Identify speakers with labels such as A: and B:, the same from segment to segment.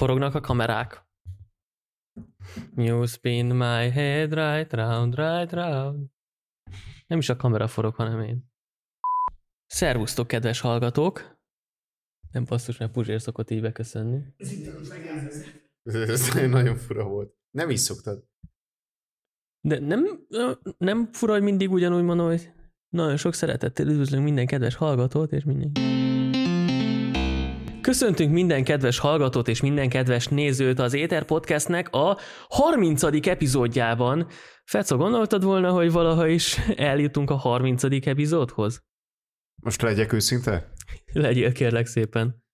A: Forognak a kamerák. You spin my head right round, right round. Nem is a kamera forog, hanem én. Szervusztok, kedves hallgatók! Nem passzus, mert Puzsér szokott így beköszönni.
B: Ez nagyon fura volt. Nem is szoktad.
A: De nem, nem fura, hogy mindig ugyanúgy mondom, hogy nagyon sok szeretettel üdvözlünk minden kedves hallgatót, és mindenki. Köszöntünk minden kedves hallgatót és minden kedves nézőt az Éter Podcastnek a 30. epizódjában. Feco, gondoltad volna, hogy valaha is eljutunk a 30. epizódhoz?
B: Most legyek őszinte?
A: Legyél kérlek szépen.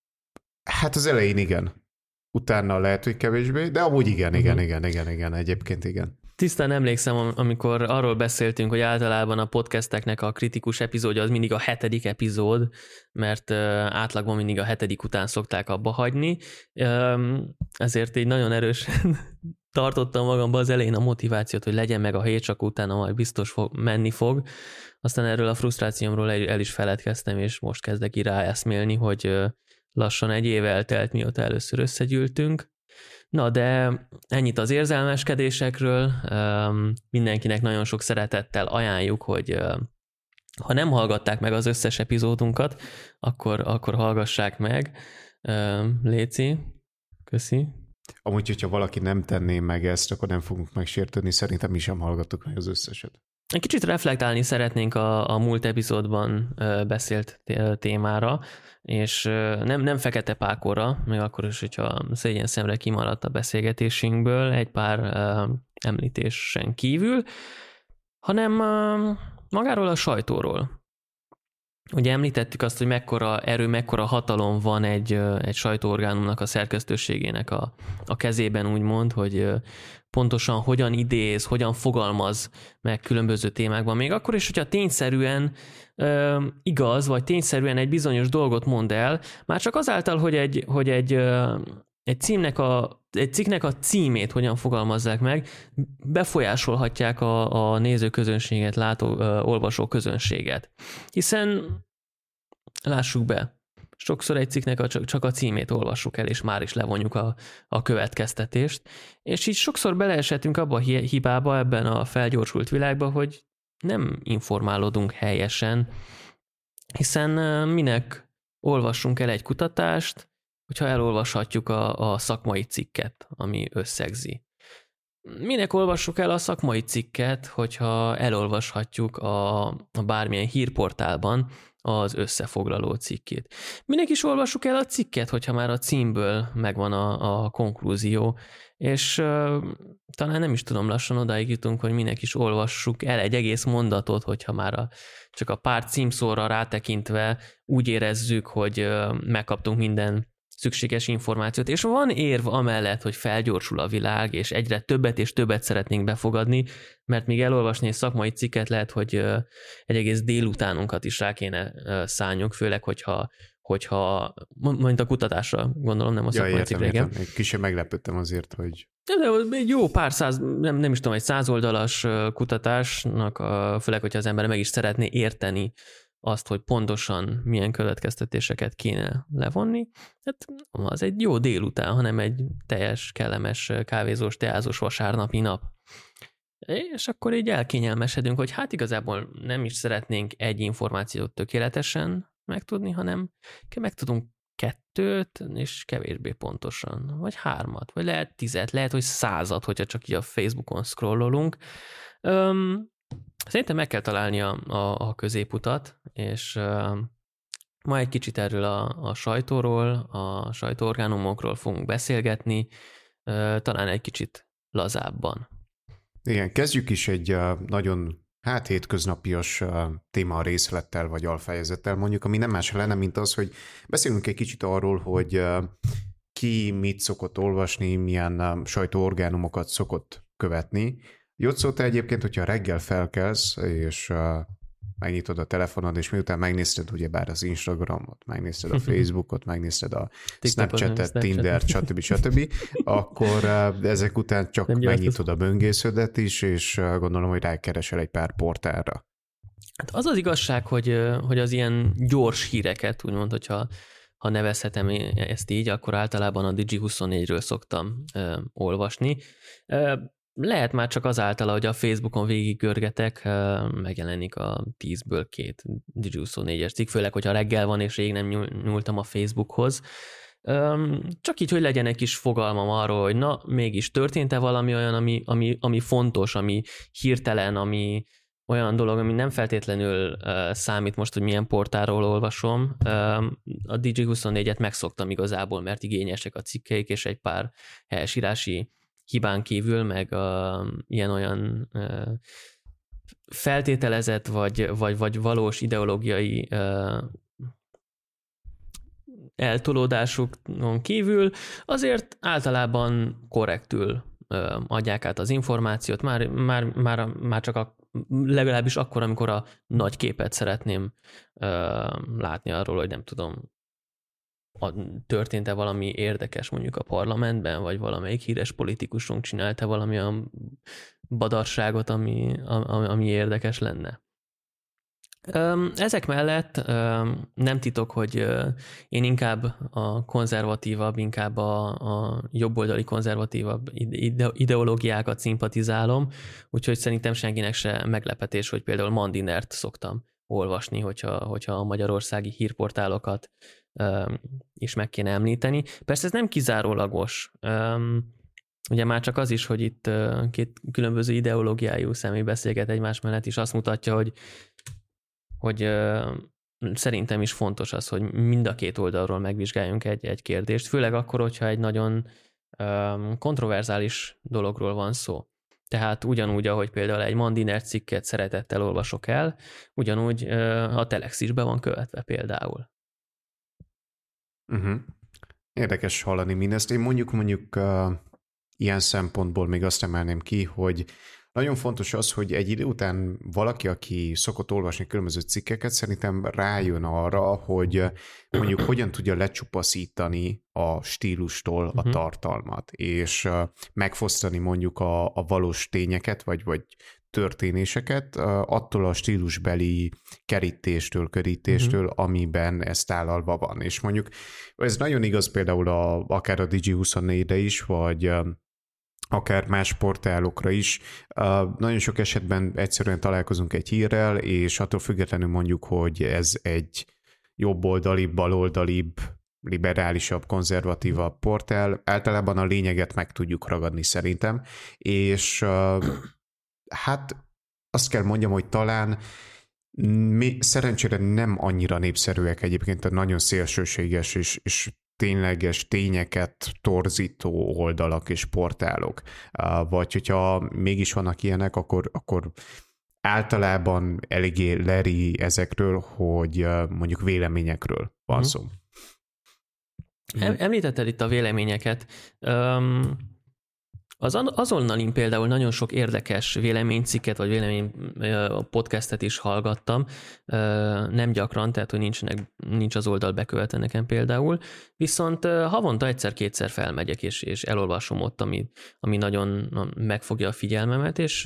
B: Hát az elején igen. Utána lehet, hogy kevésbé, de amúgy igen, igen, igen, igen, igen, egyébként igen.
A: Tisztán emlékszem, amikor arról beszéltünk, hogy általában a podcasteknek a kritikus epizódja az mindig a hetedik epizód, mert átlagban mindig a hetedik után szokták abba hagyni, ezért így nagyon erősen tartottam magamba az elején a motivációt, hogy legyen meg a hét, csak utána majd biztos fog, menni fog. Aztán erről a frusztrációmról el is feledkeztem, és most kezdek rá eszmélni, hogy lassan egy év eltelt, mióta először összegyűltünk, Na, de ennyit az érzelmeskedésekről. Mindenkinek nagyon sok szeretettel ajánljuk, hogy ha nem hallgatták meg az összes epizódunkat, akkor, akkor hallgassák meg. Léci, köszi.
B: Amúgy, hogyha valaki nem tenné meg ezt, akkor nem fogunk megsértődni. Szerintem mi sem hallgattuk meg az összeset.
A: Egy kicsit reflektálni szeretnénk a, a múlt epizódban beszélt témára, és nem, nem fekete pákora, még akkor is, hogyha szégyen szemre kimaradt a beszélgetésünkből egy pár említésen kívül, hanem magáról a sajtóról. Ugye említettük azt, hogy mekkora erő, mekkora hatalom van egy, egy sajtóorgánumnak a szerkesztőségének a, a kezében, úgymond, hogy pontosan hogyan idéz, hogyan fogalmaz meg különböző témákban. Még akkor is, hogyha tényszerűen ö, igaz, vagy tényszerűen egy bizonyos dolgot mond el, már csak azáltal, hogy egy, hogy egy, ö, egy címnek a, egy cikknek a címét hogyan fogalmazzák meg, befolyásolhatják a, a nézőközönséget, látó, ö, olvasó közönséget. Hiszen lássuk be, sokszor egy cikknek csak a címét olvassuk el, és már is levonjuk a, a következtetést. És így sokszor beleesetünk abba a hibába ebben a felgyorsult világban, hogy nem informálódunk helyesen, hiszen minek olvassunk el egy kutatást, hogyha elolvashatjuk a, a szakmai cikket, ami összegzi. Minek olvassuk el a szakmai cikket, hogyha elolvashatjuk a, a bármilyen hírportálban az összefoglaló cikkét. Minek is olvassuk el a cikket, hogyha már a címből megvan a, a konklúzió, és uh, talán nem is tudom, lassan odáig jutunk, hogy minek is olvassuk el egy egész mondatot, hogyha már a, csak a pár címszóra rátekintve úgy érezzük, hogy uh, megkaptunk minden szükséges információt, és van érv amellett, hogy felgyorsul a világ, és egyre többet és többet szeretnénk befogadni, mert még elolvasni egy szakmai cikket lehet, hogy egy egész délutánunkat is rá kéne szálljunk, főleg, hogyha hogyha, mondjuk a kutatásra gondolom, nem a szakmai ja, cikkre, igen.
B: Kicsit meglepődtem azért, hogy...
A: De, de egy jó pár száz, nem, nem is tudom, egy százoldalas kutatásnak, főleg, hogyha az ember meg is szeretné érteni azt, hogy pontosan milyen következtetéseket kéne levonni, hát az egy jó délután, hanem egy teljes, kellemes, kávézós, teázós vasárnapi nap. És akkor így elkényelmesedünk, hogy hát igazából nem is szeretnénk egy információt tökéletesen megtudni, hanem megtudunk kettőt, és kevésbé pontosan, vagy hármat, vagy lehet tizet, lehet, hogy százat, hogyha csak így a Facebookon scrollolunk. Öm, Szerintem meg kell találni a, a, a középutat, és uh, ma egy kicsit erről a, a sajtóról, a sajtóorgánumokról fogunk beszélgetni, uh, talán egy kicsit lazábban.
B: Igen, kezdjük is egy uh, nagyon hát hétköznapias uh, téma részlettel vagy alfejezettel, mondjuk, ami nem más lenne, mint az, hogy beszélünk egy kicsit arról, hogy uh, ki mit szokott olvasni, milyen uh, sajtóorgánumokat szokott követni, Jocó, te egyébként, hogyha reggel felkelsz, és uh, megnyitod a telefonod, és miután megnézted ugyebár az Instagramot, megnézted a Facebookot, megnézted a Snapchatet, Tinder, stb. stb., akkor ezek után csak Nem megnyitod a böngésződet is, és gondolom, hogy rákeresel egy pár portálra.
A: Hát az az igazság, hogy, hogy az ilyen gyors híreket, úgymond, hogyha ha ha nevezhetem ezt így, akkor általában a Digi24-ről szoktam ö, olvasni. Ö, lehet már csak azáltal, hogy a Facebookon végig görgetek, megjelenik a 10-ből két Digi24-es cikk, főleg, hogyha reggel van, és rég nem nyúltam a Facebookhoz. Csak így, hogy legyen egy kis fogalmam arról, hogy na, mégis történt-e valami olyan, ami, ami, ami fontos, ami hirtelen, ami olyan dolog, ami nem feltétlenül számít most, hogy milyen portáról olvasom. a Digi24-et megszoktam igazából, mert igényesek a cikkeik, és egy pár helyesírási hibán kívül, meg a, ilyen-olyan feltételezett, vagy, vagy, vagy valós ideológiai eltolódásukon kívül azért általában korrektül adják át az információt, már, már, már, már csak a, legalábbis akkor, amikor a nagy képet szeretném látni arról, hogy nem tudom, a, történt-e valami érdekes mondjuk a parlamentben, vagy valamelyik híres politikusunk csinálta valami olyan badarságot, ami, ami, ami érdekes lenne. Ezek mellett nem titok, hogy én inkább a konzervatívabb, inkább a, a jobboldali konzervatívabb ideológiákat szimpatizálom, úgyhogy szerintem senkinek se meglepetés, hogy például Mandinert szoktam olvasni, hogyha, hogyha a magyarországi hírportálokat is meg kéne említeni. Persze ez nem kizárólagos. Ugye már csak az is, hogy itt két különböző ideológiájú személy beszélget egymás mellett, és azt mutatja, hogy, hogy szerintem is fontos az, hogy mind a két oldalról megvizsgáljunk egy, egy kérdést, főleg akkor, hogyha egy nagyon kontroverzális dologról van szó. Tehát ugyanúgy, ahogy például egy Mandiner cikket szeretettel olvasok el, ugyanúgy a Telex is be van követve például.
B: Uh-huh. Érdekes hallani mindezt. Én mondjuk mondjuk uh, ilyen szempontból még azt emelném ki, hogy nagyon fontos az, hogy egy idő után valaki, aki szokott olvasni különböző cikkeket, szerintem rájön arra, hogy mondjuk hogyan tudja lecsupaszítani a stílustól a uh-huh. tartalmat, és megfosztani mondjuk a, a valós tényeket, vagy, vagy történéseket attól a stílusbeli kerítéstől, körítéstől, uh-huh. amiben ez tálalva van. És mondjuk ez nagyon igaz például a, akár a Digi24-re is, vagy akár más portálokra is. Nagyon sok esetben egyszerűen találkozunk egy hírrel, és attól függetlenül mondjuk, hogy ez egy jobboldalibb, baloldalibb, liberálisabb, konzervatívabb portál, általában a lényeget meg tudjuk ragadni szerintem, és hát azt kell mondjam, hogy talán mi, szerencsére nem annyira népszerűek egyébként a nagyon szélsőséges és, és tényleges tényeket torzító oldalak és portálok. Vagy hogyha mégis vannak ilyenek, akkor, akkor általában eléggé leri ezekről, hogy mondjuk véleményekről van mhm. szó.
A: Említetted itt a véleményeket. Um, az azonnalin például nagyon sok érdekes véleménycikket, vagy vélemény podcastet is hallgattam, nem gyakran, tehát hogy nincsenek, nincs az oldal bekövetve nekem például, viszont havonta egyszer-kétszer felmegyek, és, és elolvasom ott, ami, ami nagyon megfogja a figyelmemet, és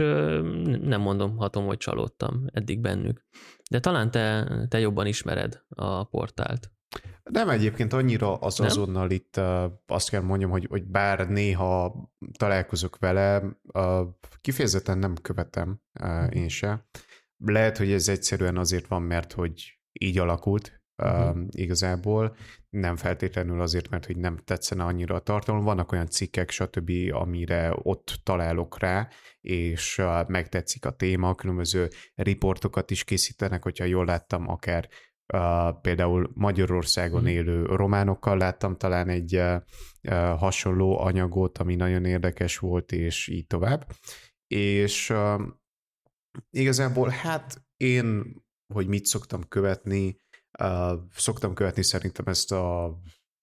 A: nem mondom, hatom, hogy csalódtam eddig bennük. De talán te, te jobban ismered a portált.
B: Nem egyébként annyira az nem? azonnal itt uh, azt kell mondjam, hogy, hogy bár néha találkozok vele, uh, kifejezetten nem követem uh, én se. Lehet, hogy ez egyszerűen azért van, mert hogy így alakult uh-huh. uh, igazából, nem feltétlenül azért, mert hogy nem tetszene annyira a tartalom. Vannak olyan cikkek, stb., amire ott találok rá, és uh, megtetszik a téma, különböző riportokat is készítenek, hogyha jól láttam, akár Uh, például Magyarországon mhm. élő románokkal láttam talán egy uh, hasonló anyagot, ami nagyon érdekes volt, és így tovább. És uh, igazából hát én, hogy mit szoktam követni, uh, szoktam követni szerintem ezt a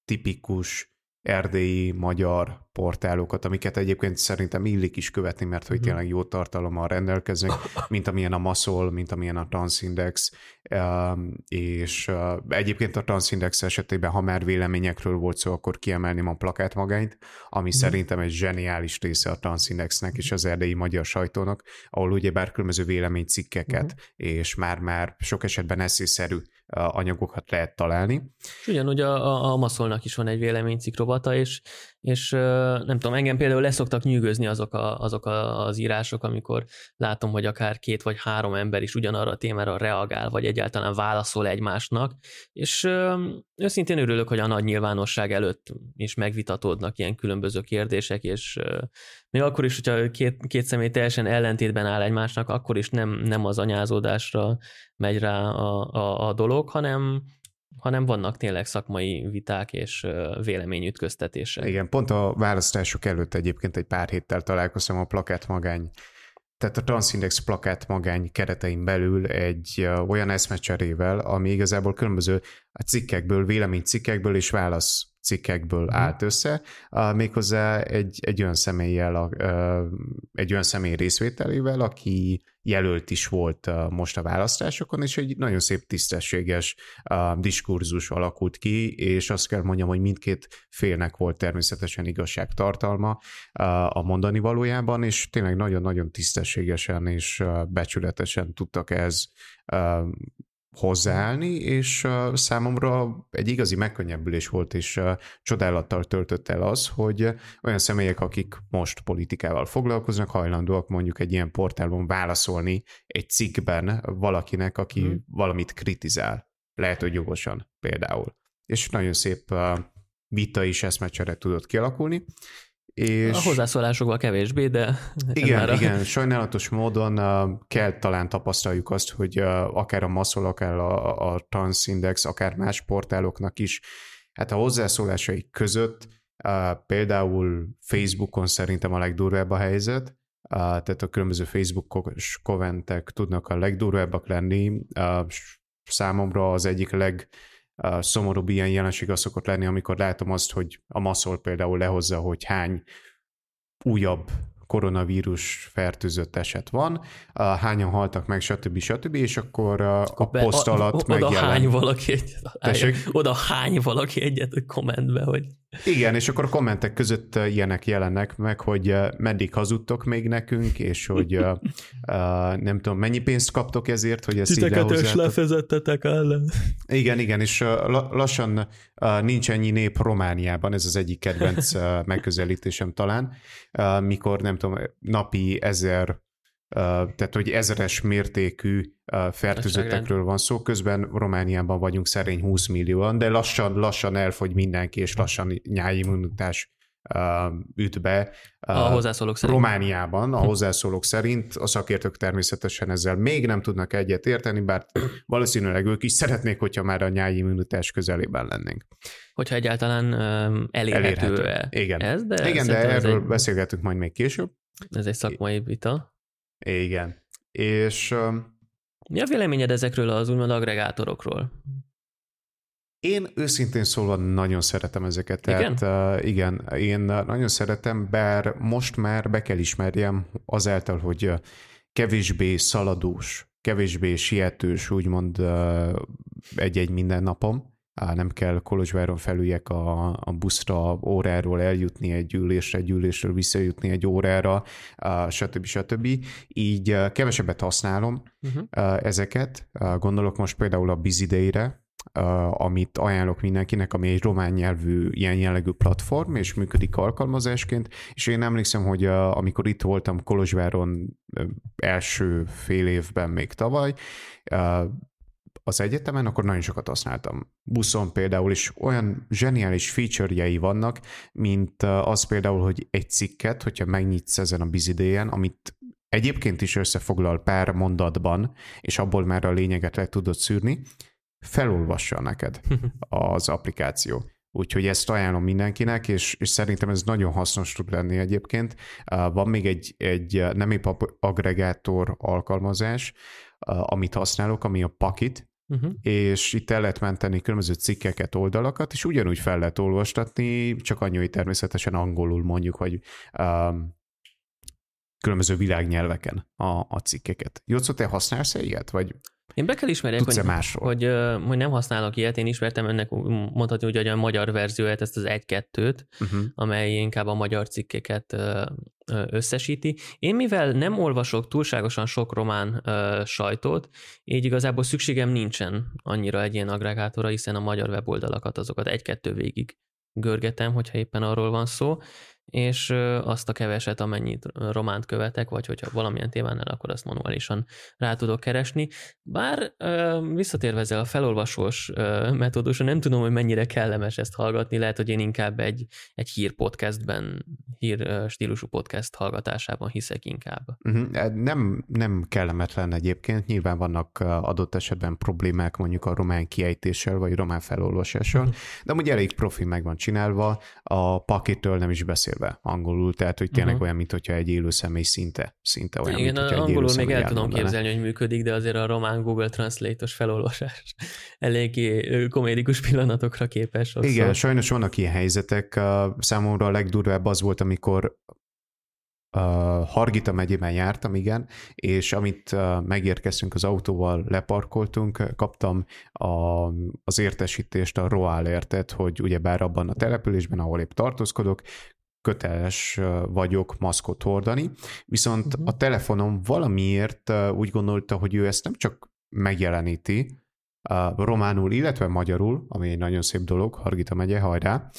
B: tipikus erdélyi magyar portálokat, amiket egyébként szerintem illik is követni, mert hogy mhm. tényleg jó tartalommal rendelkeznek, mint amilyen a Maszol, mint amilyen a Transindex, és egyébként a Transindex esetében, ha már véleményekről volt szó, akkor kiemelném a plakát magányt, ami mm. szerintem egy zseniális része a Transindexnek és az erdélyi magyar sajtónak, ahol ugyebár különböző véleménycikkeket, mm. és már-már sok esetben eszészerű anyagokat lehet találni.
A: És ugyanúgy a, a, a Maszolnak is van egy véleménycikk rovata, és, és nem tudom, engem például leszoktak nyűgözni azok, a, azok a, az írások, amikor látom, hogy akár két vagy három ember is ugyanarra a témára reagál, vagy egyáltalán válaszol egymásnak, és őszintén örülök, hogy a nagy nyilvánosság előtt is megvitatódnak ilyen különböző kérdések, és még akkor is, hogyha két, két személy teljesen ellentétben áll egymásnak, akkor is nem, nem az anyázódásra megy rá a, a, a dolog, hanem, hanem vannak tényleg szakmai viták és véleményütköztetések.
B: Igen, pont a választások előtt egyébként egy pár héttel találkoztam a plakát magány tehát a Transindex plakát magány keretein belül egy olyan eszmecserével, ami igazából különböző cikkekből, véleménycikkekből és válasz cikkekből mm. állt össze, méghozzá egy, egy olyan személlyel, egy olyan személy részvételével, aki jelölt is volt most a választásokon, és egy nagyon szép tisztességes diskurzus alakult ki, és azt kell mondjam, hogy mindkét félnek volt természetesen igazság tartalma a mondani valójában, és tényleg nagyon-nagyon tisztességesen és becsületesen tudtak ez hozzáállni, és számomra egy igazi megkönnyebbülés volt, és csodálattal töltött el az, hogy olyan személyek, akik most politikával foglalkoznak, hajlandóak mondjuk egy ilyen portálon válaszolni egy cikkben valakinek, aki hmm. valamit kritizál. Lehet, hogy jogosan például. És nagyon szép vita is eszmecsere tudott kialakulni,
A: és... A hozzászólásokban kevésbé, de...
B: Igen, igen, sajnálatos módon uh, kell talán tapasztaljuk azt, hogy uh, akár a Maszol, akár a, a Transindex, akár más portáloknak is, hát a hozzászólásai között uh, például Facebookon szerintem a legdurvább a helyzet, tehát a különböző Facebookos koventek tudnak a legdurvábbak lenni. Számomra az egyik leg szomorúbb ilyen jelenség az szokott lenni, amikor látom azt, hogy a maszol például lehozza, hogy hány újabb koronavírus fertőzött eset van, hányan haltak meg, stb. stb. és akkor a, a poszt alatt
A: oda megjelen. hány valaki egyet, oda hány valaki egyet a kommentbe, hogy...
B: Igen, és akkor a kommentek között ilyenek jelennek meg, hogy meddig hazudtok még nekünk, és hogy nem tudom, mennyi pénzt kaptok ezért, hogy ezt
A: Titeket is lefezettetek ellen.
B: Igen, igen, és lassan nincs ennyi nép Romániában, ez az egyik kedvenc megközelítésem talán, mikor nem tudom, napi ezer tehát hogy ezeres mértékű fertőzöttekről van szó, közben Romániában vagyunk szerény 20 millióan, de lassan, lassan elfogy mindenki, és lassan nyájimmunitás üt be.
A: A hozzászólók szerint.
B: Romániában, a hozzászólók szerint, a szakértők természetesen ezzel még nem tudnak egyet érteni, bár valószínűleg ők is szeretnék, hogyha már a nyájimmunitás közelében lennénk.
A: Hogyha egyáltalán elérhető, elérhető.
B: Igen.
A: ez,
B: de Igen, de erről egy... beszélgetünk majd még később.
A: Ez egy szakmai vita.
B: Igen. És...
A: Mi a véleményed ezekről az úgymond agregátorokról?
B: Én őszintén szólva nagyon szeretem ezeket. Igen? Tehát, uh, igen, én nagyon szeretem, bár most már be kell ismerjem azáltal, hogy kevésbé szaladós, kevésbé sietős, úgymond uh, egy-egy mindennapom, nem kell Kolozsváron felüljek a, a buszra óráról eljutni egy ülésre, egy ülésről visszajutni egy órára, stb. stb. Így kevesebbet használom uh-huh. ezeket. Gondolok most például a Biziday-re, amit ajánlok mindenkinek, ami egy román nyelvű ilyen jellegű platform, és működik alkalmazásként, és én emlékszem, hogy amikor itt voltam Kolozsváron első fél évben még tavaly, az egyetemen, akkor nagyon sokat használtam. Buszon például is olyan zseniális feature-jei vannak, mint az például, hogy egy cikket, hogyha megnyitsz ezen a bizidéjen, amit egyébként is összefoglal pár mondatban, és abból már a lényeget le tudod szűrni, felolvassa neked az applikáció. Úgyhogy ezt ajánlom mindenkinek, és, és szerintem ez nagyon hasznos tud lenni egyébként. Van még egy, egy nem épp agregátor alkalmazás, amit használok, ami a Pakit, uh-huh. és itt el lehet menteni különböző cikkeket, oldalakat, és ugyanúgy fel lehet olvastatni, csak annyi, természetesen angolul mondjuk, hogy um, különböző világnyelveken a, a cikkeket. Jocó, te használsz ilyet? Vagy
A: Én be kell ismerjek,
B: Tudsz-e
A: hogy,
B: másról?
A: hogy, hogy nem használok ilyet, én ismertem önnek mondhatni, hogy a magyar verzióját, ezt az 1-2-t, uh-huh. amely inkább a magyar cikkeket összesíti. Én mivel nem olvasok túlságosan sok román sajtót, így igazából szükségem nincsen annyira egy ilyen agregátorra, hiszen a magyar weboldalakat azokat egy-kettő végig görgetem, hogyha éppen arról van szó, és azt a keveset, amennyit románt követek, vagy hogyha valamilyen témánál, akkor azt manuálisan rá tudok keresni. Bár visszatérve ezzel a felolvasós metódusra, nem tudom, hogy mennyire kellemes ezt hallgatni, lehet, hogy én inkább egy, egy hír podcastben, hír stílusú podcast hallgatásában hiszek inkább.
B: Uh-huh. Nem, nem kellemetlen egyébként, nyilván vannak adott esetben problémák mondjuk a román kiejtéssel, vagy román felolvasással, uh-huh. de amúgy elég profi meg van csinálva, a pakitől nem is beszél beszélve angolul, tehát hogy tényleg uh-huh. olyan, mint hogyha egy élő személy szinte, szinte olyan,
A: Igen,
B: mint
A: angolul még el tudom képzelni, hogy működik, de azért a román Google Translate-os felolvasás eléggé komédikus pillanatokra képes.
B: Sokszor. Igen, sajnos vannak ilyen helyzetek. Számomra a legdurvább az volt, amikor uh, Hargita megyében jártam, igen, és amit uh, megérkeztünk az autóval, leparkoltunk, kaptam a, az értesítést, a ROAL értet, hogy ugyebár abban a településben, ahol épp tartózkodok, köteles vagyok maszkot hordani, viszont uh-huh. a telefonom valamiért úgy gondolta, hogy ő ezt nem csak megjeleníti, uh, románul, illetve magyarul, ami egy nagyon szép dolog, Hargita megye, hajrá,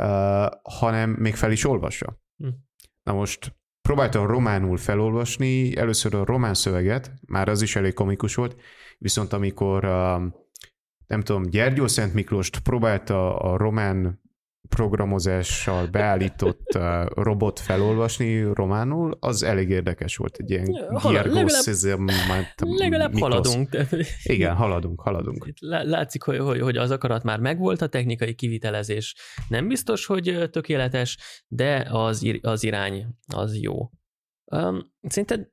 B: uh, hanem még fel is olvassa. Uh-huh. Na most próbáltam románul felolvasni, először a román szöveget, már az is elég komikus volt, viszont amikor uh, nem tudom, Gyergyó Szent Miklóst próbálta a román programozással beállított robot felolvasni románul, az elég érdekes volt, egy ilyen
A: giergoszizm. Legalább Miklosz. haladunk.
B: Igen, haladunk, haladunk.
A: Látszik, hogy, hogy, hogy az akarat már megvolt, a technikai kivitelezés nem biztos, hogy tökéletes, de az, az irány az jó. Um, szerinted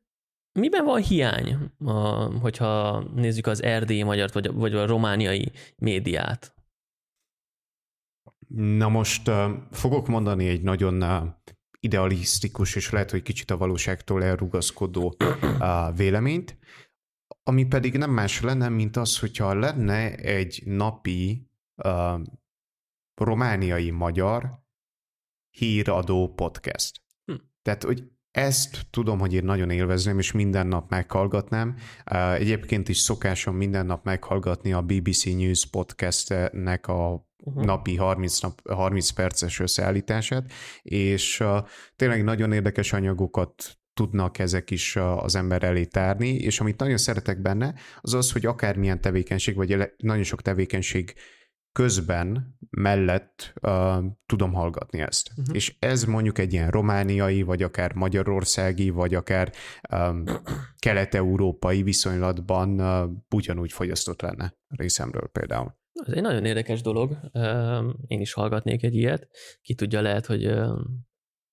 A: miben van hiány, hogyha nézzük az erdélyi magyart, vagy, vagy a romániai médiát?
B: Na most fogok mondani egy nagyon idealisztikus és lehet, hogy kicsit a valóságtól elrugaszkodó véleményt, ami pedig nem más lenne, mint az, hogyha lenne egy napi uh, romániai magyar híradó podcast. Hm. Tehát, hogy ezt tudom, hogy én nagyon élvezném, és minden nap meghallgatnám. Egyébként is szokásom minden nap meghallgatni a BBC News podcastnek a uh-huh. napi 30, nap, 30 perces összeállítását, és uh, tényleg nagyon érdekes anyagokat tudnak ezek is az ember elé tárni, és amit nagyon szeretek benne, az az, hogy akármilyen tevékenység, vagy nagyon sok tevékenység közben, mellett uh, tudom hallgatni ezt. Uh-huh. És ez mondjuk egy ilyen romániai, vagy akár magyarországi, vagy akár um, kelet-európai viszonylatban uh, ugyanúgy fogyasztott lenne részemről például.
A: Ez egy nagyon érdekes dolog. Én is hallgatnék egy ilyet. Ki tudja, lehet, hogy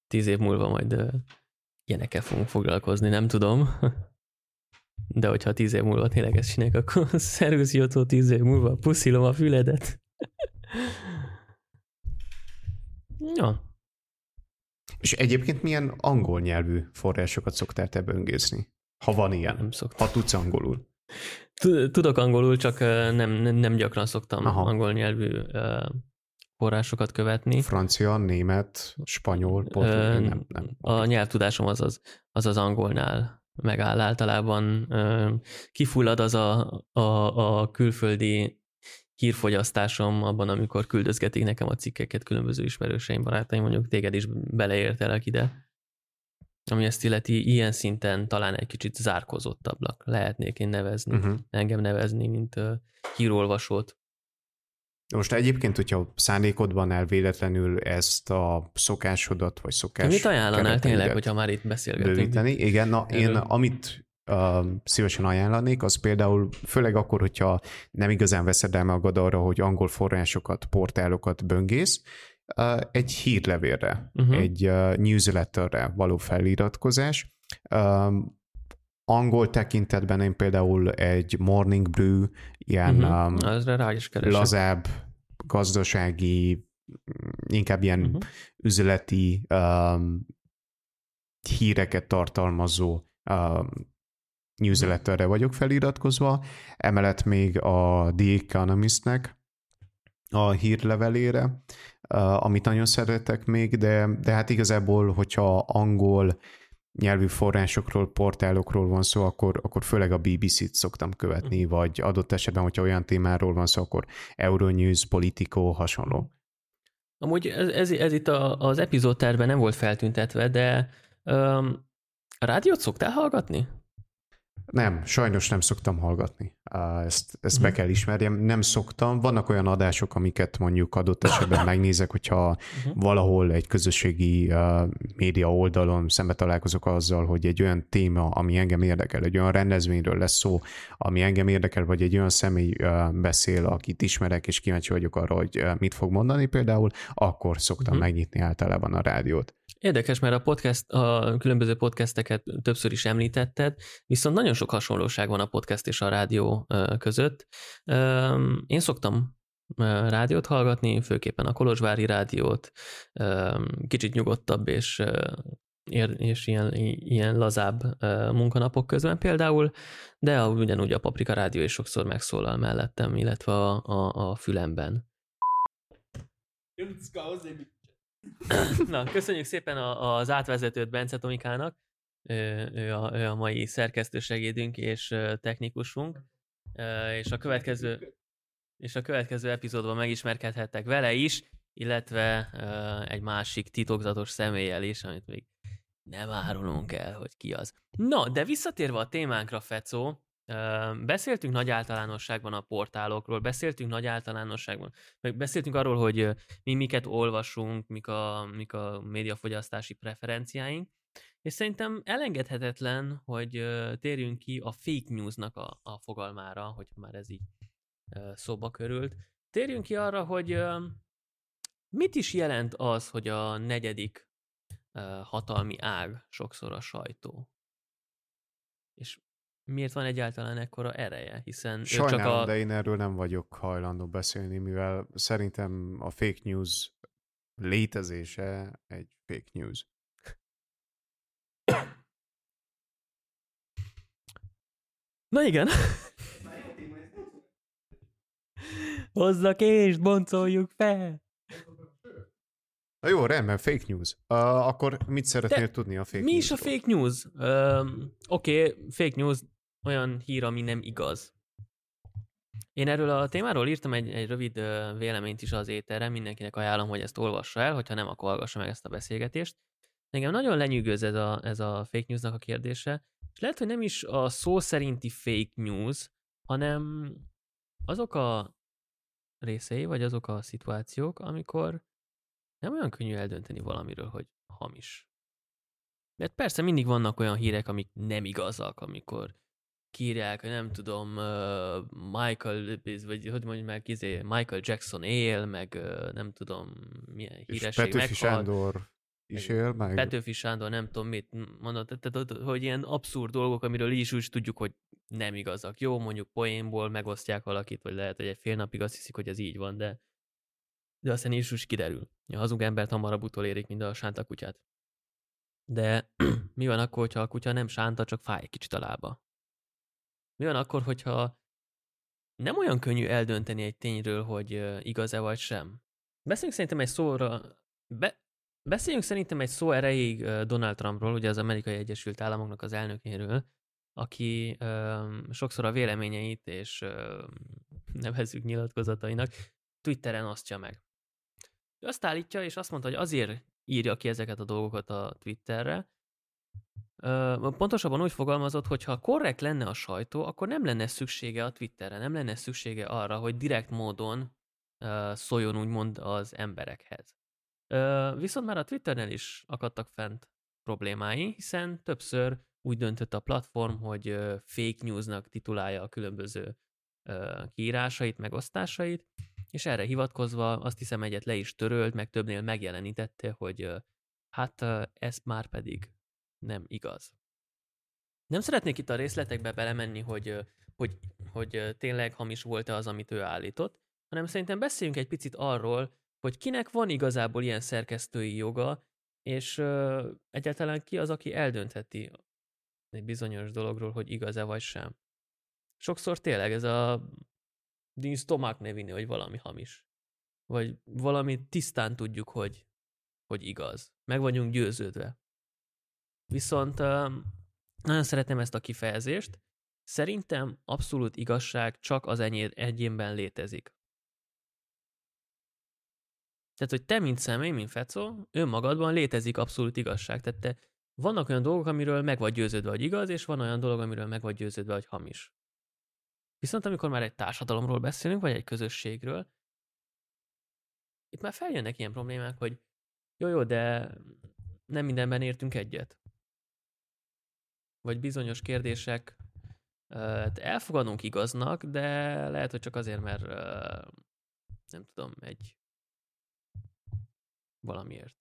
A: tíz év múlva majd ilyenekkel fogunk foglalkozni, nem tudom. De hogyha tíz év múlva tényleg ezt csinálják, akkor szervusz Jotó tíz év múlva, puszilom a füledet. Ja.
B: És egyébként milyen angol nyelvű forrásokat szoktál te böngészni? Ha van ilyen. Nem szoktam. Ha tudsz angolul.
A: Tudok angolul, csak nem, nem gyakran szoktam Aha. angol nyelvű forrásokat követni.
B: Francia, német, spanyol, portugál, nem, nem.
A: A nyelvtudásom az az, az, az angolnál megáll általában. Kifullad az a, a, a külföldi hírfogyasztásom abban, amikor küldözgetik nekem a cikkeket különböző ismerőseim, barátaim, mondjuk téged is beleértelek ide ami ezt illeti ilyen szinten talán egy kicsit zárkozottabbnak lehetnék én nevezni, uh-huh. engem nevezni, mint uh, hírolvasót.
B: Most egyébként, hogyha szándékodban el véletlenül ezt a szokásodat, vagy szokás...
A: Mit ajánlanál tényleg, hogyha már itt beszélgetünk?
B: Bővíteni? Igen, na Erről. én amit uh, szívesen ajánlanék, az például főleg akkor, hogyha nem igazán veszed el magad arra, hogy angol forrásokat, portálokat böngész, egy hírlevélre, uh-huh. egy newsletterre való feliratkozás. Angol tekintetben én például egy Morning Brew, ilyen uh-huh. is lazább, gazdasági, inkább ilyen uh-huh. üzleti um, híreket tartalmazó um, newsletterre vagyok feliratkozva, emellett még a The Economistnek a hírlevelére, amit nagyon szeretek még, de, de hát igazából, hogyha angol nyelvű forrásokról, portálokról van szó, akkor, akkor főleg a BBC-t szoktam követni, uh-huh. vagy adott esetben, hogyha olyan témáról van szó, akkor Euronews, Politico, hasonló.
A: Amúgy ez, ez, ez itt a, az epizódterben nem volt feltüntetve, de um, a rádiót szoktál hallgatni?
B: Nem, sajnos nem szoktam hallgatni. Ezt, ezt uh-huh. be kell ismerjem. Nem szoktam. Vannak olyan adások, amiket mondjuk adott esetben megnézek, hogyha uh-huh. valahol egy közösségi uh, média oldalon szembe találkozok azzal, hogy egy olyan téma, ami engem érdekel, egy olyan rendezvényről lesz szó, ami engem érdekel, vagy egy olyan személy uh, beszél, akit ismerek, és kíváncsi vagyok arra, hogy uh, mit fog mondani például, akkor szoktam uh-huh. megnyitni általában a rádiót.
A: Érdekes, mert a podcast, a különböző podcasteket többször is említetted, viszont nagyon sok hasonlóság van a podcast és a rádió között. Én szoktam rádiót hallgatni, főképpen a Kolozsvári rádiót, kicsit nyugodtabb és és ilyen, ilyen lazább munkanapok közben például, de ugyanúgy a Paprika Rádió is sokszor megszólal mellettem, illetve a, a, a fülemben. Na, köszönjük szépen a, az átvezetőt Bence Tomikának. Ő, ő, a, ő a mai szerkesztősegédünk és technikusunk. És a következő és a következő epizódban megismerkedhettek vele is, illetve egy másik titokzatos személlyel is, amit még nem árulunk el, hogy ki az. Na, de visszatérve a témánkra, Fecó, Beszéltünk nagy általánosságban a portálokról, beszéltünk nagy általánosságban, meg beszéltünk arról, hogy mi miket olvasunk, mik a, mik a médiafogyasztási preferenciáink, és szerintem elengedhetetlen, hogy térjünk ki a fake newsnak a, a fogalmára, hogyha már ez így szóba körült. Térjünk ki arra, hogy mit is jelent az, hogy a negyedik hatalmi ág sokszor a sajtó. És miért van egyáltalán ekkora ereje, hiszen
B: Sajnálom, csak a... de én erről nem vagyok hajlandó beszélni, mivel szerintem a fake news létezése egy fake news.
A: Na igen. Hozza kést, boncoljuk fel.
B: Na jó, rendben, fake news. Uh, akkor mit szeretnél De tudni a fake
A: mi
B: news?
A: Mi is a fake news? Um, Oké, okay, fake news olyan hír, ami nem igaz. Én erről a témáról írtam egy, egy rövid véleményt is az éterre, mindenkinek ajánlom, hogy ezt olvassa el, hogyha nem, akkor hallgassa meg ezt a beszélgetést. Engem nagyon lenyűgöz ez a, ez a fake newsnak a kérdése, és lehet, hogy nem is a szó szerinti fake news, hanem azok a részei, vagy azok a szituációk, amikor nem olyan könnyű eldönteni valamiről, hogy hamis. Mert persze mindig vannak olyan hírek, amik nem igazak, amikor kírják, hogy nem tudom, Michael, vagy hogy mondjuk meg, izé, Michael Jackson él, meg nem tudom, milyen híresség
B: És Petőfi Sándor is él, meg...
A: Petőfi Sándor, nem tudom mit mondott, tehát, hogy ilyen abszurd dolgok, amiről is úgy tudjuk, hogy nem igazak. Jó, mondjuk poénból megosztják valakit, vagy lehet, hogy egy fél napig azt hiszik, hogy ez így van, de de aztán is is kiderül. A hazug embert hamarabb utolérik, mint a sánta kutyát. De mi van akkor, hogyha a kutya nem sánta, csak fáj egy kicsit a lába? Mi van akkor, hogyha nem olyan könnyű eldönteni egy tényről, hogy igaz-e vagy sem? Beszéljünk szerintem egy szóra, be, beszéljünk szerintem egy szó erejéig Donald Trumpról, ugye az Amerikai Egyesült Államoknak az elnökéről, aki ö, sokszor a véleményeit és ö, nevezzük nyilatkozatainak Twitteren osztja meg. Ő azt állítja, és azt mondta, hogy azért írja ki ezeket a dolgokat a Twitterre, pontosabban úgy fogalmazott, hogy ha korrekt lenne a sajtó, akkor nem lenne szüksége a Twitterre, nem lenne szüksége arra, hogy direkt módon szóljon úgymond az emberekhez. Viszont már a Twitternél is akadtak fent problémái, hiszen többször úgy döntött a platform, hogy fake newsnak titulálja a különböző kiírásait, megosztásait, és erre hivatkozva azt hiszem egyet le is törölt, meg többnél megjelenítette, hogy hát ez már pedig nem igaz. Nem szeretnék itt a részletekbe belemenni, hogy, hogy, hogy tényleg hamis volt-e az, amit ő állított, hanem szerintem beszéljünk egy picit arról, hogy kinek van igazából ilyen szerkesztői joga, és egyáltalán ki az, aki eldöntheti egy bizonyos dologról, hogy igaz-e vagy sem. Sokszor tényleg ez a Dean Stomach nevinni, hogy valami hamis. Vagy valami tisztán tudjuk, hogy, hogy igaz. Meg vagyunk győződve. Viszont nagyon szeretem ezt a kifejezést. Szerintem abszolút igazság csak az enyéd egyénben létezik. Tehát, hogy te, mint személy, mint Fecó, önmagadban létezik abszolút igazság. Tehát te vannak olyan dolgok, amiről meg vagy győződve, hogy igaz, és van olyan dolog, amiről meg vagy győződve, hogy hamis. Viszont amikor már egy társadalomról beszélünk, vagy egy közösségről, itt már feljönnek ilyen problémák, hogy jó, jó, de nem mindenben értünk egyet. Vagy bizonyos kérdések elfogadunk igaznak, de lehet, hogy csak azért, mert nem tudom, egy valamiért.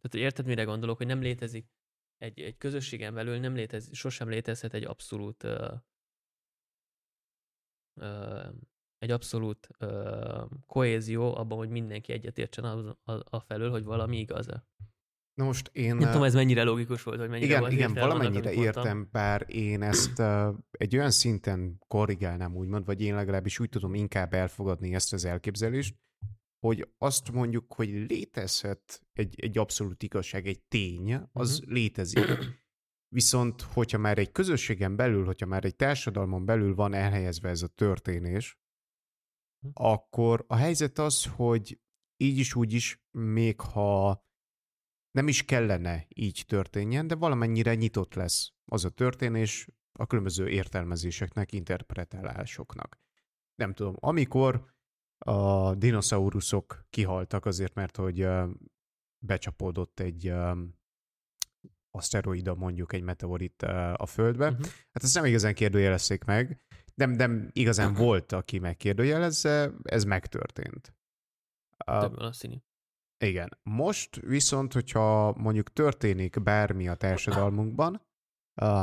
A: Tehát, érted, mire gondolok, hogy nem létezik egy, egy közösségen belül, nem létez, sosem létezhet egy abszolút uh, uh, egy abszolút uh, kohézió abban, hogy mindenki egyetértsen a, a, a felől, hogy valami igaz-e.
B: Na most én...
A: Nem tudom, ez mennyire logikus volt, vagy mennyire
B: Igen,
A: volt
B: igen valamennyire értem, bár én ezt uh, egy olyan szinten korrigálnám úgymond, vagy én legalábbis úgy tudom inkább elfogadni ezt az elképzelést, hogy azt mondjuk, hogy létezhet egy, egy abszolút igazság, egy tény, az uh-huh. létezik. Viszont, hogyha már egy közösségen belül, hogyha már egy társadalmon belül van elhelyezve ez a történés, uh-huh. akkor a helyzet az, hogy így is úgy is, még ha nem is kellene így történjen, de valamennyire nyitott lesz az a történés a különböző értelmezéseknek, interpretálásoknak. Nem tudom, amikor a dinoszauruszok kihaltak azért, mert hogy becsapódott egy aszteroida, mondjuk egy meteorit a Földbe. Uh-huh. Hát ezt nem igazán kérdőjelezték meg, nem, nem igazán volt, aki megkérdőjelezze, ez megtörtént.
A: Több valószínű.
B: Igen. Most viszont, hogyha mondjuk történik bármi a társadalmunkban,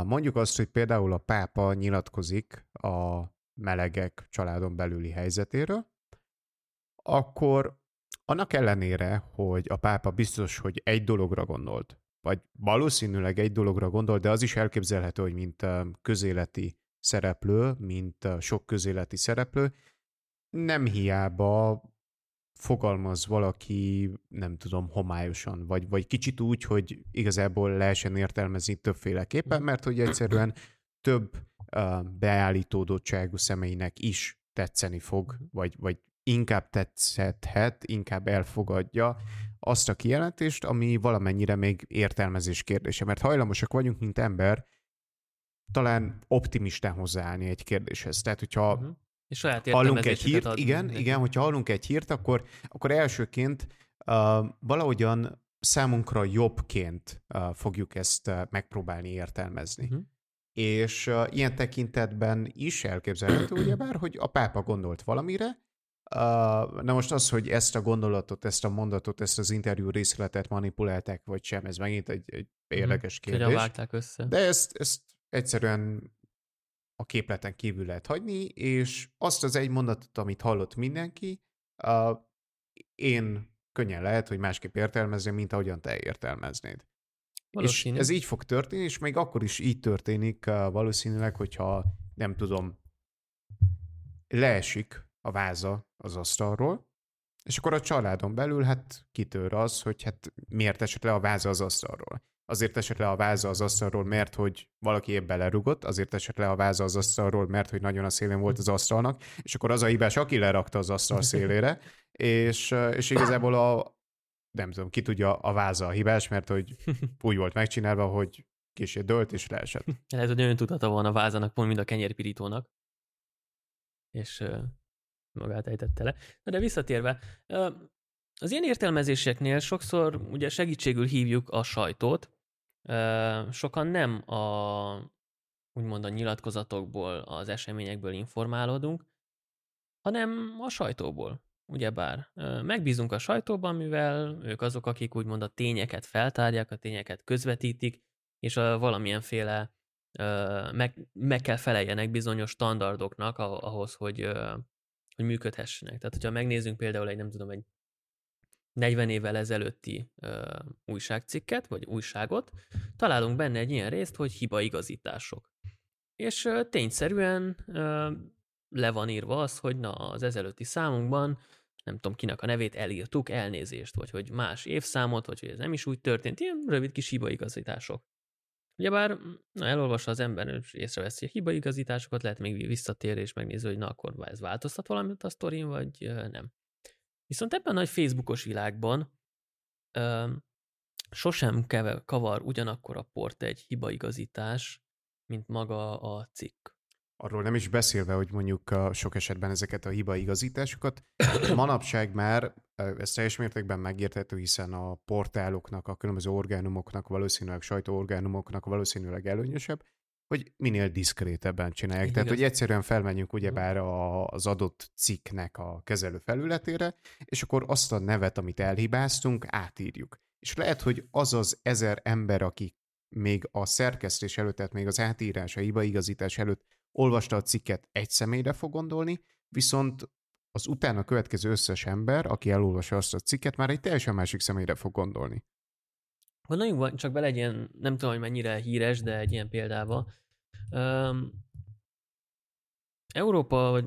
B: mondjuk azt, hogy például a pápa nyilatkozik a melegek családon belüli helyzetéről, akkor annak ellenére, hogy a pápa biztos, hogy egy dologra gondolt, vagy valószínűleg egy dologra gondolt, de az is elképzelhető, hogy mint közéleti szereplő, mint sok közéleti szereplő, nem hiába fogalmaz valaki, nem tudom, homályosan, vagy, vagy kicsit úgy, hogy igazából lehessen értelmezni többféleképpen, mm. mert hogy egyszerűen több uh, beállítódottságú személynek is tetszeni fog, mm. vagy, vagy inkább tetszhethet, inkább elfogadja azt a kijelentést, ami valamennyire még értelmezés kérdése, mert hajlamosak vagyunk, mint ember, talán optimistán hozzáállni egy kérdéshez. Tehát, hogyha uh-huh.
A: És saját
B: hallunk egy hírt, ad, igen, neki. igen, hogyha hallunk egy hírt, akkor, akkor elsőként uh, valahogyan számunkra jobbként uh, fogjuk ezt uh, megpróbálni értelmezni. Uh-huh. És uh, ilyen tekintetben is elképzelhető, ugyebár, hogy a pápa gondolt valamire, Uh, na most az, hogy ezt a gondolatot, ezt a mondatot, ezt az interjú részletet manipulálták, vagy sem, ez megint egy, egy mhm. érdekes kérdés. Hogyan
A: vágták össze?
B: De ezt, ezt egyszerűen a képleten kívül lehet hagyni, és azt az egy mondatot, amit hallott mindenki, uh, én könnyen lehet, hogy másképp értelmezni, mint ahogyan te értelmeznéd. Valószínű. És ez így fog történni, és még akkor is így történik uh, valószínűleg, hogyha nem tudom, leesik a váza az asztalról, és akkor a családon belül hát kitör az, hogy hát miért esett le a váza az asztalról. Azért esett le a váza az asztalról, mert hogy valaki épp belerugott, azért esett le a váza az asztalról, mert hogy nagyon a szélén volt az asztalnak, és akkor az a hibás, aki lerakta az asztal szélére, és, és igazából a, nem tudom, ki tudja, a váza a hibás, mert hogy úgy volt megcsinálva, hogy késé dölt és leesett.
A: Lehet, hogy olyan tudata van a vázának, pont mint a kenyérpirítónak. És magát ejtette le. Na de visszatérve, az ilyen értelmezéseknél sokszor ugye segítségül hívjuk a sajtót, sokan nem a úgymond a nyilatkozatokból, az eseményekből informálódunk, hanem a sajtóból, ugyebár. Megbízunk a sajtóban, mivel ők azok, akik úgymond a tényeket feltárják, a tényeket közvetítik, és valamilyenféle meg, meg kell feleljenek bizonyos standardoknak ahhoz, hogy hogy működhessenek. Tehát, hogyha megnézzünk például egy, nem tudom, egy 40 évvel ezelőtti ö, újságcikket, vagy újságot, találunk benne egy ilyen részt, hogy hibaigazítások. És ö, tényszerűen ö, le van írva az, hogy na, az ezelőtti számunkban nem tudom kinek a nevét elírtuk, elnézést, vagy hogy más évszámot, vagy hogy ez nem is úgy történt, ilyen rövid kis hibaigazítások. Ugyebár na, elolvassa az ember, és észreveszi a hibaigazításokat, lehet még visszatér és megnézi, hogy na akkor ez változtat valamit a sztorin, vagy nem. Viszont ebben a nagy Facebookos világban ö, sosem keve, kavar ugyanakkor a port egy hibaigazítás, mint maga a cikk.
B: Arról nem is beszélve, hogy mondjuk a sok esetben ezeket a hibaigazításokat manapság már ez teljes mértékben megérthető, hiszen a portáloknak, a különböző orgánumoknak, valószínűleg sajtóorgánumoknak valószínűleg előnyösebb, hogy minél diszkrétebben csinálják. Igen. Tehát, hogy egyszerűen felmenjünk ugyebár az adott cikknek a kezelő felületére, és akkor azt a nevet, amit elhibáztunk, átírjuk. És lehet, hogy az az ezer ember, aki még a szerkesztés előtt, tehát még az átírás, a hibaigazítás előtt olvasta a cikket, egy személyre fog gondolni, viszont az utána következő összes ember, aki elolvassa azt a cikket, már egy teljesen másik személyre fog gondolni.
A: Gondoljunk csak bele egy ilyen, nem tudom, hogy mennyire híres, de egy ilyen példába. Um, Európa, vagy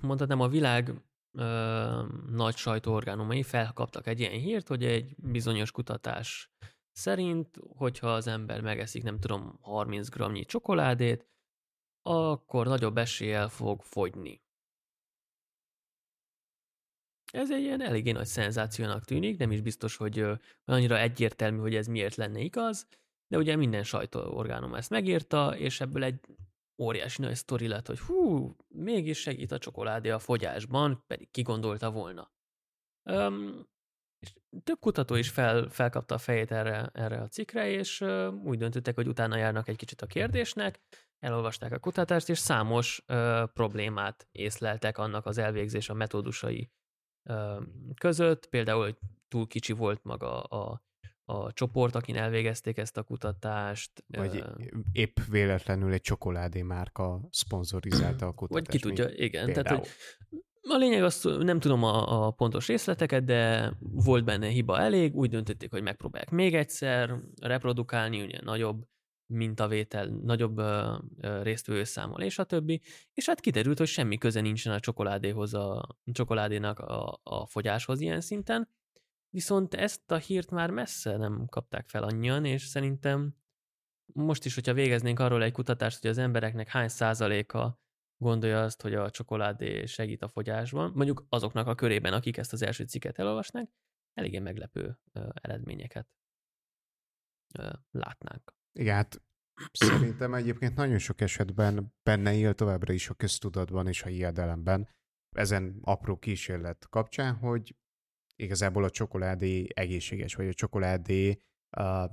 A: mondhatnám a világ um, nagy sajtóorgánumai felkaptak egy ilyen hírt, hogy egy bizonyos kutatás szerint, hogyha az ember megeszik, nem tudom, 30 gramnyi csokoládét, akkor nagyobb eséllyel fog fogyni. Ez egy ilyen eléggé nagy szenzációnak tűnik, nem is biztos, hogy annyira egyértelmű, hogy ez miért lenne igaz, de ugye minden sajtóorgánum ezt megírta, és ebből egy óriási nagy sztori lett, hogy hú, mégis segít a csokoládé a fogyásban, pedig ki gondolta volna. Um, és több kutató is fel, felkapta a fejét erre, erre a cikkre, és uh, úgy döntöttek, hogy utána járnak egy kicsit a kérdésnek, elolvasták a kutatást, és számos uh, problémát észleltek annak az elvégzés a metódusai között, például, hogy túl kicsi volt maga a, a csoport, akin elvégezték ezt a kutatást.
B: Vagy épp véletlenül egy csokoládé márka szponzorizálta a kutatást.
A: Vagy ki tudja, igen. Például. Tehát, hogy a lényeg az, nem tudom a, a pontos részleteket, de volt benne hiba elég, úgy döntötték, hogy megpróbálják még egyszer reprodukálni, ugye nagyobb mintavétel, nagyobb ö, ö, résztvevő számol, és a többi. És hát kiderült, hogy semmi köze nincsen a csokoládéhoz, a, a csokoládénak a, a fogyáshoz ilyen szinten. Viszont ezt a hírt már messze nem kapták fel annyian, és szerintem most is, hogyha végeznénk arról egy kutatást, hogy az embereknek hány százaléka gondolja azt, hogy a csokoládé segít a fogyásban, mondjuk azoknak a körében, akik ezt az első cikket elolvasnák, eléggé meglepő eredményeket ö, látnánk.
B: Igen, hát szerintem egyébként nagyon sok esetben benne él továbbra is a köztudatban és a hiedelemben, ezen apró kísérlet kapcsán, hogy igazából a csokoládé egészséges, vagy a csokoládé uh,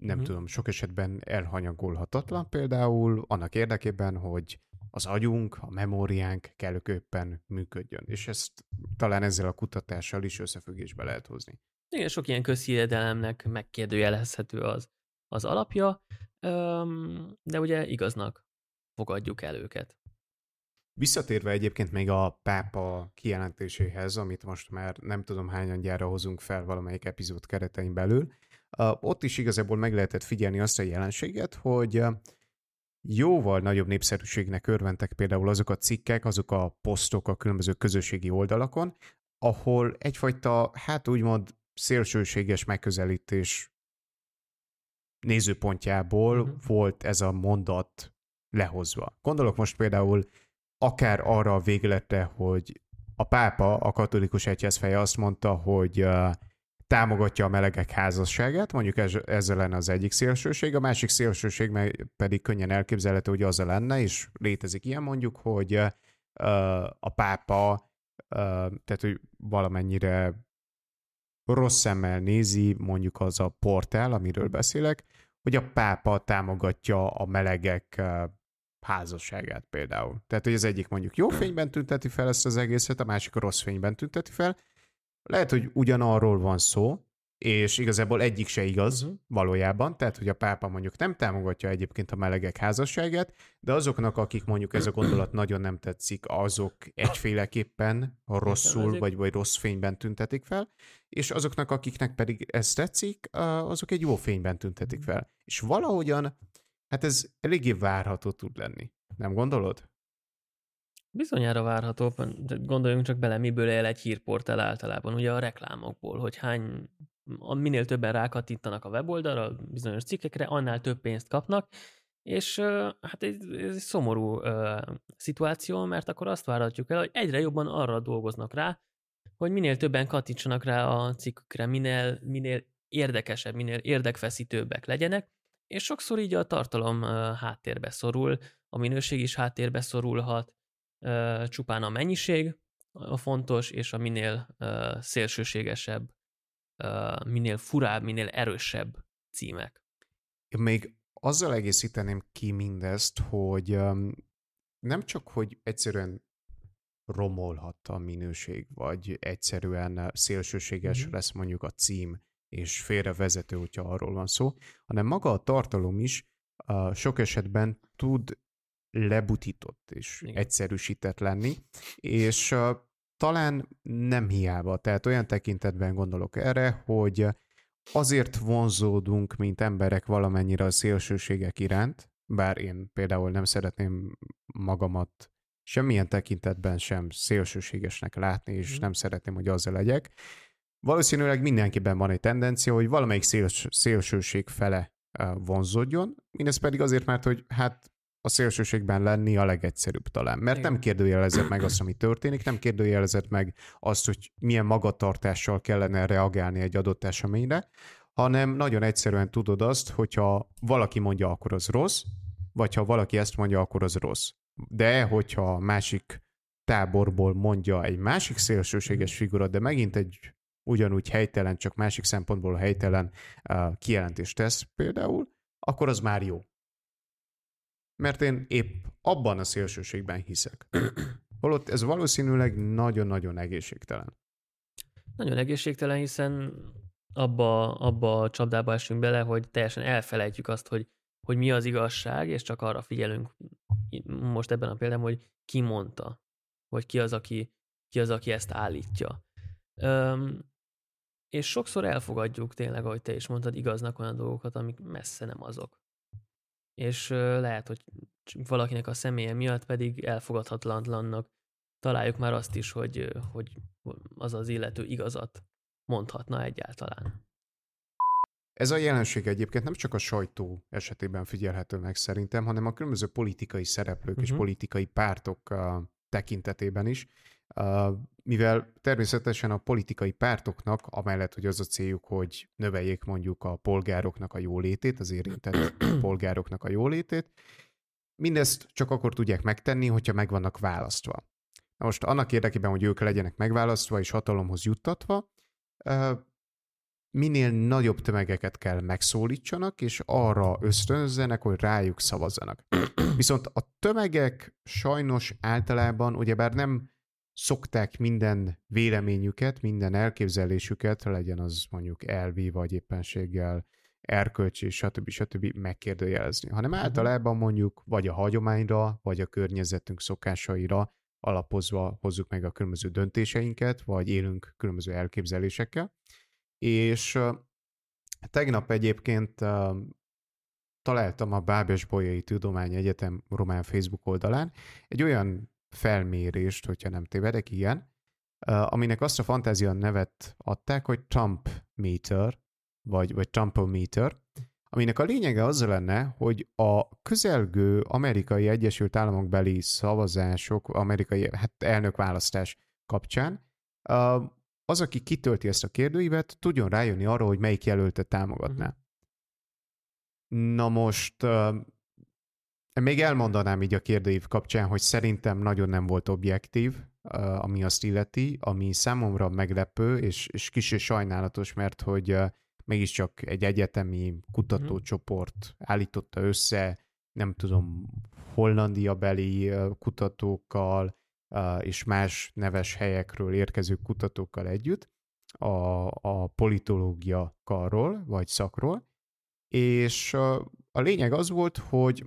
B: nem uh-huh. tudom, sok esetben elhanyagolhatatlan például annak érdekében, hogy az agyunk, a memóriánk kellőképpen működjön. És ezt talán ezzel a kutatással is összefüggésbe lehet hozni.
A: Igen, sok ilyen közhiedelemnek megkérdőjelezhető az, az alapja, de ugye igaznak fogadjuk el őket.
B: Visszatérve egyébként még a pápa kijelentéséhez, amit most már nem tudom hányan gyára hozunk fel valamelyik epizód keretein belül, ott is igazából meg lehetett figyelni azt a jelenséget, hogy jóval nagyobb népszerűségnek örventek például azok a cikkek, azok a posztok a különböző közösségi oldalakon, ahol egyfajta, hát úgymond szélsőséges megközelítés nézőpontjából uh-huh. volt ez a mondat lehozva. Gondolok most például akár arra a végletre, hogy a pápa, a katolikus egyházfeje azt mondta, hogy uh, támogatja a melegek házasságát, mondjuk ez, ezzel lenne az egyik szélsőség, a másik szélsőség pedig könnyen elképzelhető, hogy az lenne, és létezik ilyen mondjuk, hogy uh, a pápa, uh, tehát hogy valamennyire rossz szemmel nézi mondjuk az a portál, amiről beszélek, hogy a pápa támogatja a melegek házasságát például. Tehát, hogy az egyik mondjuk jó fényben tünteti fel ezt az egészet, a másik a rossz fényben tünteti fel, lehet, hogy ugyanarról van szó, és igazából egyik se igaz uh-huh. valójában, tehát hogy a pápa mondjuk nem támogatja egyébként a melegek házasságát, de azoknak, akik mondjuk ez a gondolat nagyon nem tetszik, azok egyféleképpen rosszul vagy, vagy rossz fényben tüntetik fel, és azoknak, akiknek pedig ez tetszik, azok egy jó fényben tüntetik fel. És valahogyan, hát ez eléggé várható tud lenni. Nem gondolod?
A: Bizonyára várható, gondoljunk csak bele, miből él egy hírportál általában, ugye a reklámokból, hogy hány, minél többen rákattintanak a weboldalra, bizonyos cikkekre, annál több pénzt kapnak, és hát ez, ez egy szomorú uh, szituáció, mert akkor azt várhatjuk el, hogy egyre jobban arra dolgoznak rá, hogy minél többen kattintsanak rá a cikkükre, minél, minél érdekesebb, minél érdekfeszítőbbek legyenek, és sokszor így a tartalom háttérbe szorul, a minőség is háttérbe szorulhat, csupán a mennyiség a fontos, és a minél szélsőségesebb, minél furább, minél erősebb címek.
B: Én még azzal egészíteném ki mindezt, hogy nem csak, hogy egyszerűen romolhat a minőség, vagy egyszerűen szélsőséges mm-hmm. lesz mondjuk a cím, és félrevezető, hogyha arról van szó, hanem maga a tartalom is uh, sok esetben tud lebutított és Igen. egyszerűsített lenni, és uh, talán nem hiába, tehát olyan tekintetben gondolok erre, hogy azért vonzódunk, mint emberek valamennyire a szélsőségek iránt, bár én például nem szeretném magamat semmilyen tekintetben sem szélsőségesnek látni, és mm. nem szeretném, hogy azzal legyek. Valószínűleg mindenkiben van egy tendencia, hogy valamelyik széls- szélsőség fele vonzódjon, mindez pedig azért, mert hogy hát a szélsőségben lenni a legegyszerűbb talán. Mert Igen. nem kérdőjelezett meg azt, ami történik, nem kérdőjelezett meg azt, hogy milyen magatartással kellene reagálni egy adott eseményre, hanem nagyon egyszerűen tudod azt, hogyha valaki mondja, akkor az rossz, vagy ha valaki ezt mondja, akkor az rossz. De hogyha a másik táborból mondja egy másik szélsőséges figura, de megint egy ugyanúgy helytelen, csak másik szempontból helytelen uh, kijelentést tesz például, akkor az már jó mert én épp abban a szélsőségben hiszek. Holott ez valószínűleg nagyon-nagyon egészségtelen.
A: Nagyon egészségtelen, hiszen abba, abba a csapdába esünk bele, hogy teljesen elfelejtjük azt, hogy, hogy mi az igazság, és csak arra figyelünk most ebben a példában, hogy ki mondta, vagy ki az, aki, ki az, aki ezt állítja. Öm, és sokszor elfogadjuk tényleg, ahogy te is mondtad, igaznak olyan dolgokat, amik messze nem azok és lehet, hogy valakinek a személye miatt pedig elfogadhatatlannak találjuk már azt is, hogy, hogy az az illető igazat mondhatna egyáltalán.
B: Ez a jelenség egyébként nem csak a sajtó esetében figyelhető meg szerintem, hanem a különböző politikai szereplők uh-huh. és mhm. politikai pártok tekintetében is mivel természetesen a politikai pártoknak, amellett, hogy az a céljuk, hogy növeljék mondjuk a polgároknak a jólétét, az érintett polgároknak a jólétét, mindezt csak akkor tudják megtenni, hogyha meg vannak választva. Na most annak érdekében, hogy ők legyenek megválasztva és hatalomhoz juttatva, minél nagyobb tömegeket kell megszólítsanak, és arra ösztönözzenek, hogy rájuk szavazzanak. Viszont a tömegek sajnos általában ugyebár nem szokták minden véleményüket, minden elképzelésüket, legyen az mondjuk elvi, vagy éppenséggel erkölcsi, stb. stb. megkérdőjelezni, hanem általában mondjuk vagy a hagyományra, vagy a környezetünk szokásaira alapozva hozzuk meg a különböző döntéseinket, vagy élünk különböző elképzelésekkel. És tegnap egyébként találtam a Bábes Bolyai Tudomány Egyetem román Facebook oldalán egy olyan felmérést, hogyha nem tévedek, igen, aminek azt a fantázia nevet adták, hogy Trump meter, vagy, vagy Trumpometer, aminek a lényege az lenne, hogy a közelgő amerikai Egyesült Államok beli szavazások, amerikai hát elnökválasztás kapcsán az, aki kitölti ezt a kérdőívet, tudjon rájönni arra, hogy melyik jelöltet támogatná. Uh-huh. Na most még elmondanám így a kérdőív kapcsán, hogy szerintem nagyon nem volt objektív, ami azt illeti, ami számomra meglepő, és, és kicsi sajnálatos, mert hogy mégiscsak egy egyetemi kutatócsoport állította össze, nem tudom, Hollandia beli kutatókkal és más neves helyekről érkező kutatókkal együtt, a, a politológia karról, vagy szakról, és a, a lényeg az volt, hogy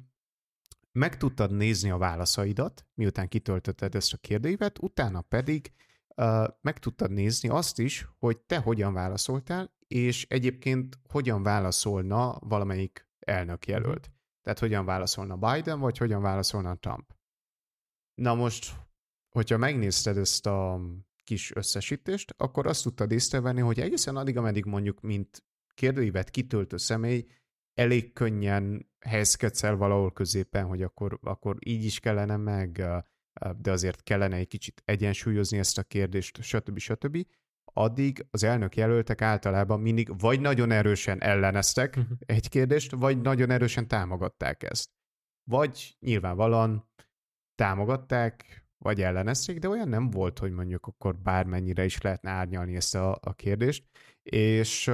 B: meg tudtad nézni a válaszaidat, miután kitöltötted ezt a kérdőívet, utána pedig uh, meg tudtad nézni azt is, hogy te hogyan válaszoltál, és egyébként hogyan válaszolna valamelyik elnök jelölt. Tehát hogyan válaszolna Biden, vagy hogyan válaszolna Trump. Na most, hogyha megnézted ezt a kis összesítést, akkor azt tudtad észrevenni, hogy egészen addig, ameddig mondjuk, mint kérdőívet kitöltő személy, elég könnyen helyezkedsz el valahol középen, hogy akkor, akkor így is kellene meg, de azért kellene egy kicsit egyensúlyozni ezt a kérdést, stb. stb. Addig az elnök jelöltek általában mindig vagy nagyon erősen elleneztek uh-huh. egy kérdést, vagy nagyon erősen támogatták ezt. Vagy nyilvánvalóan támogatták, vagy ellenezték, de olyan nem volt, hogy mondjuk akkor bármennyire is lehetne árnyalni ezt a, a kérdést. És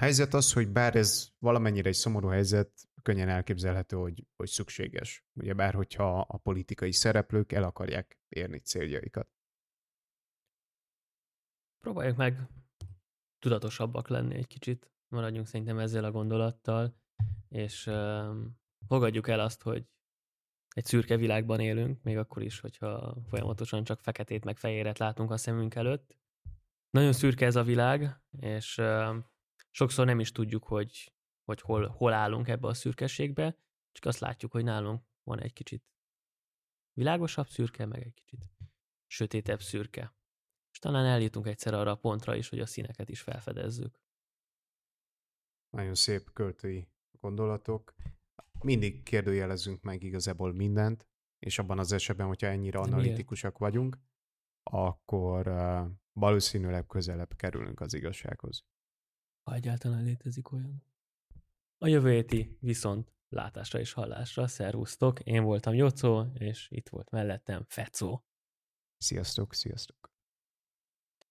B: helyzet az, hogy bár ez valamennyire egy szomorú helyzet, könnyen elképzelhető, hogy, hogy szükséges. Ugye bár hogyha a politikai szereplők el akarják érni céljaikat.
A: Próbáljuk meg tudatosabbak lenni egy kicsit, maradjunk szerintem ezzel a gondolattal, és uh, fogadjuk el azt, hogy egy szürke világban élünk, még akkor is, hogyha folyamatosan csak feketét meg fehéret látunk a szemünk előtt. Nagyon szürke ez a világ, és uh, sokszor nem is tudjuk, hogy, hogy hol, hol állunk ebbe a szürkeségbe, csak azt látjuk, hogy nálunk van egy kicsit világosabb szürke, meg egy kicsit sötétebb szürke. És talán eljutunk egyszer arra a pontra is, hogy a színeket is felfedezzük.
B: Nagyon szép költői gondolatok mindig kérdőjelezünk meg igazából mindent, és abban az esetben, hogyha ennyire analitikusak vagyunk, akkor uh, valószínűleg közelebb kerülünk az igazsághoz.
A: Ha egyáltalán létezik olyan. A jövő héti viszont látásra és hallásra. Szervusztok, én voltam Jocó, és itt volt mellettem Fecó.
B: Sziasztok, sziasztok.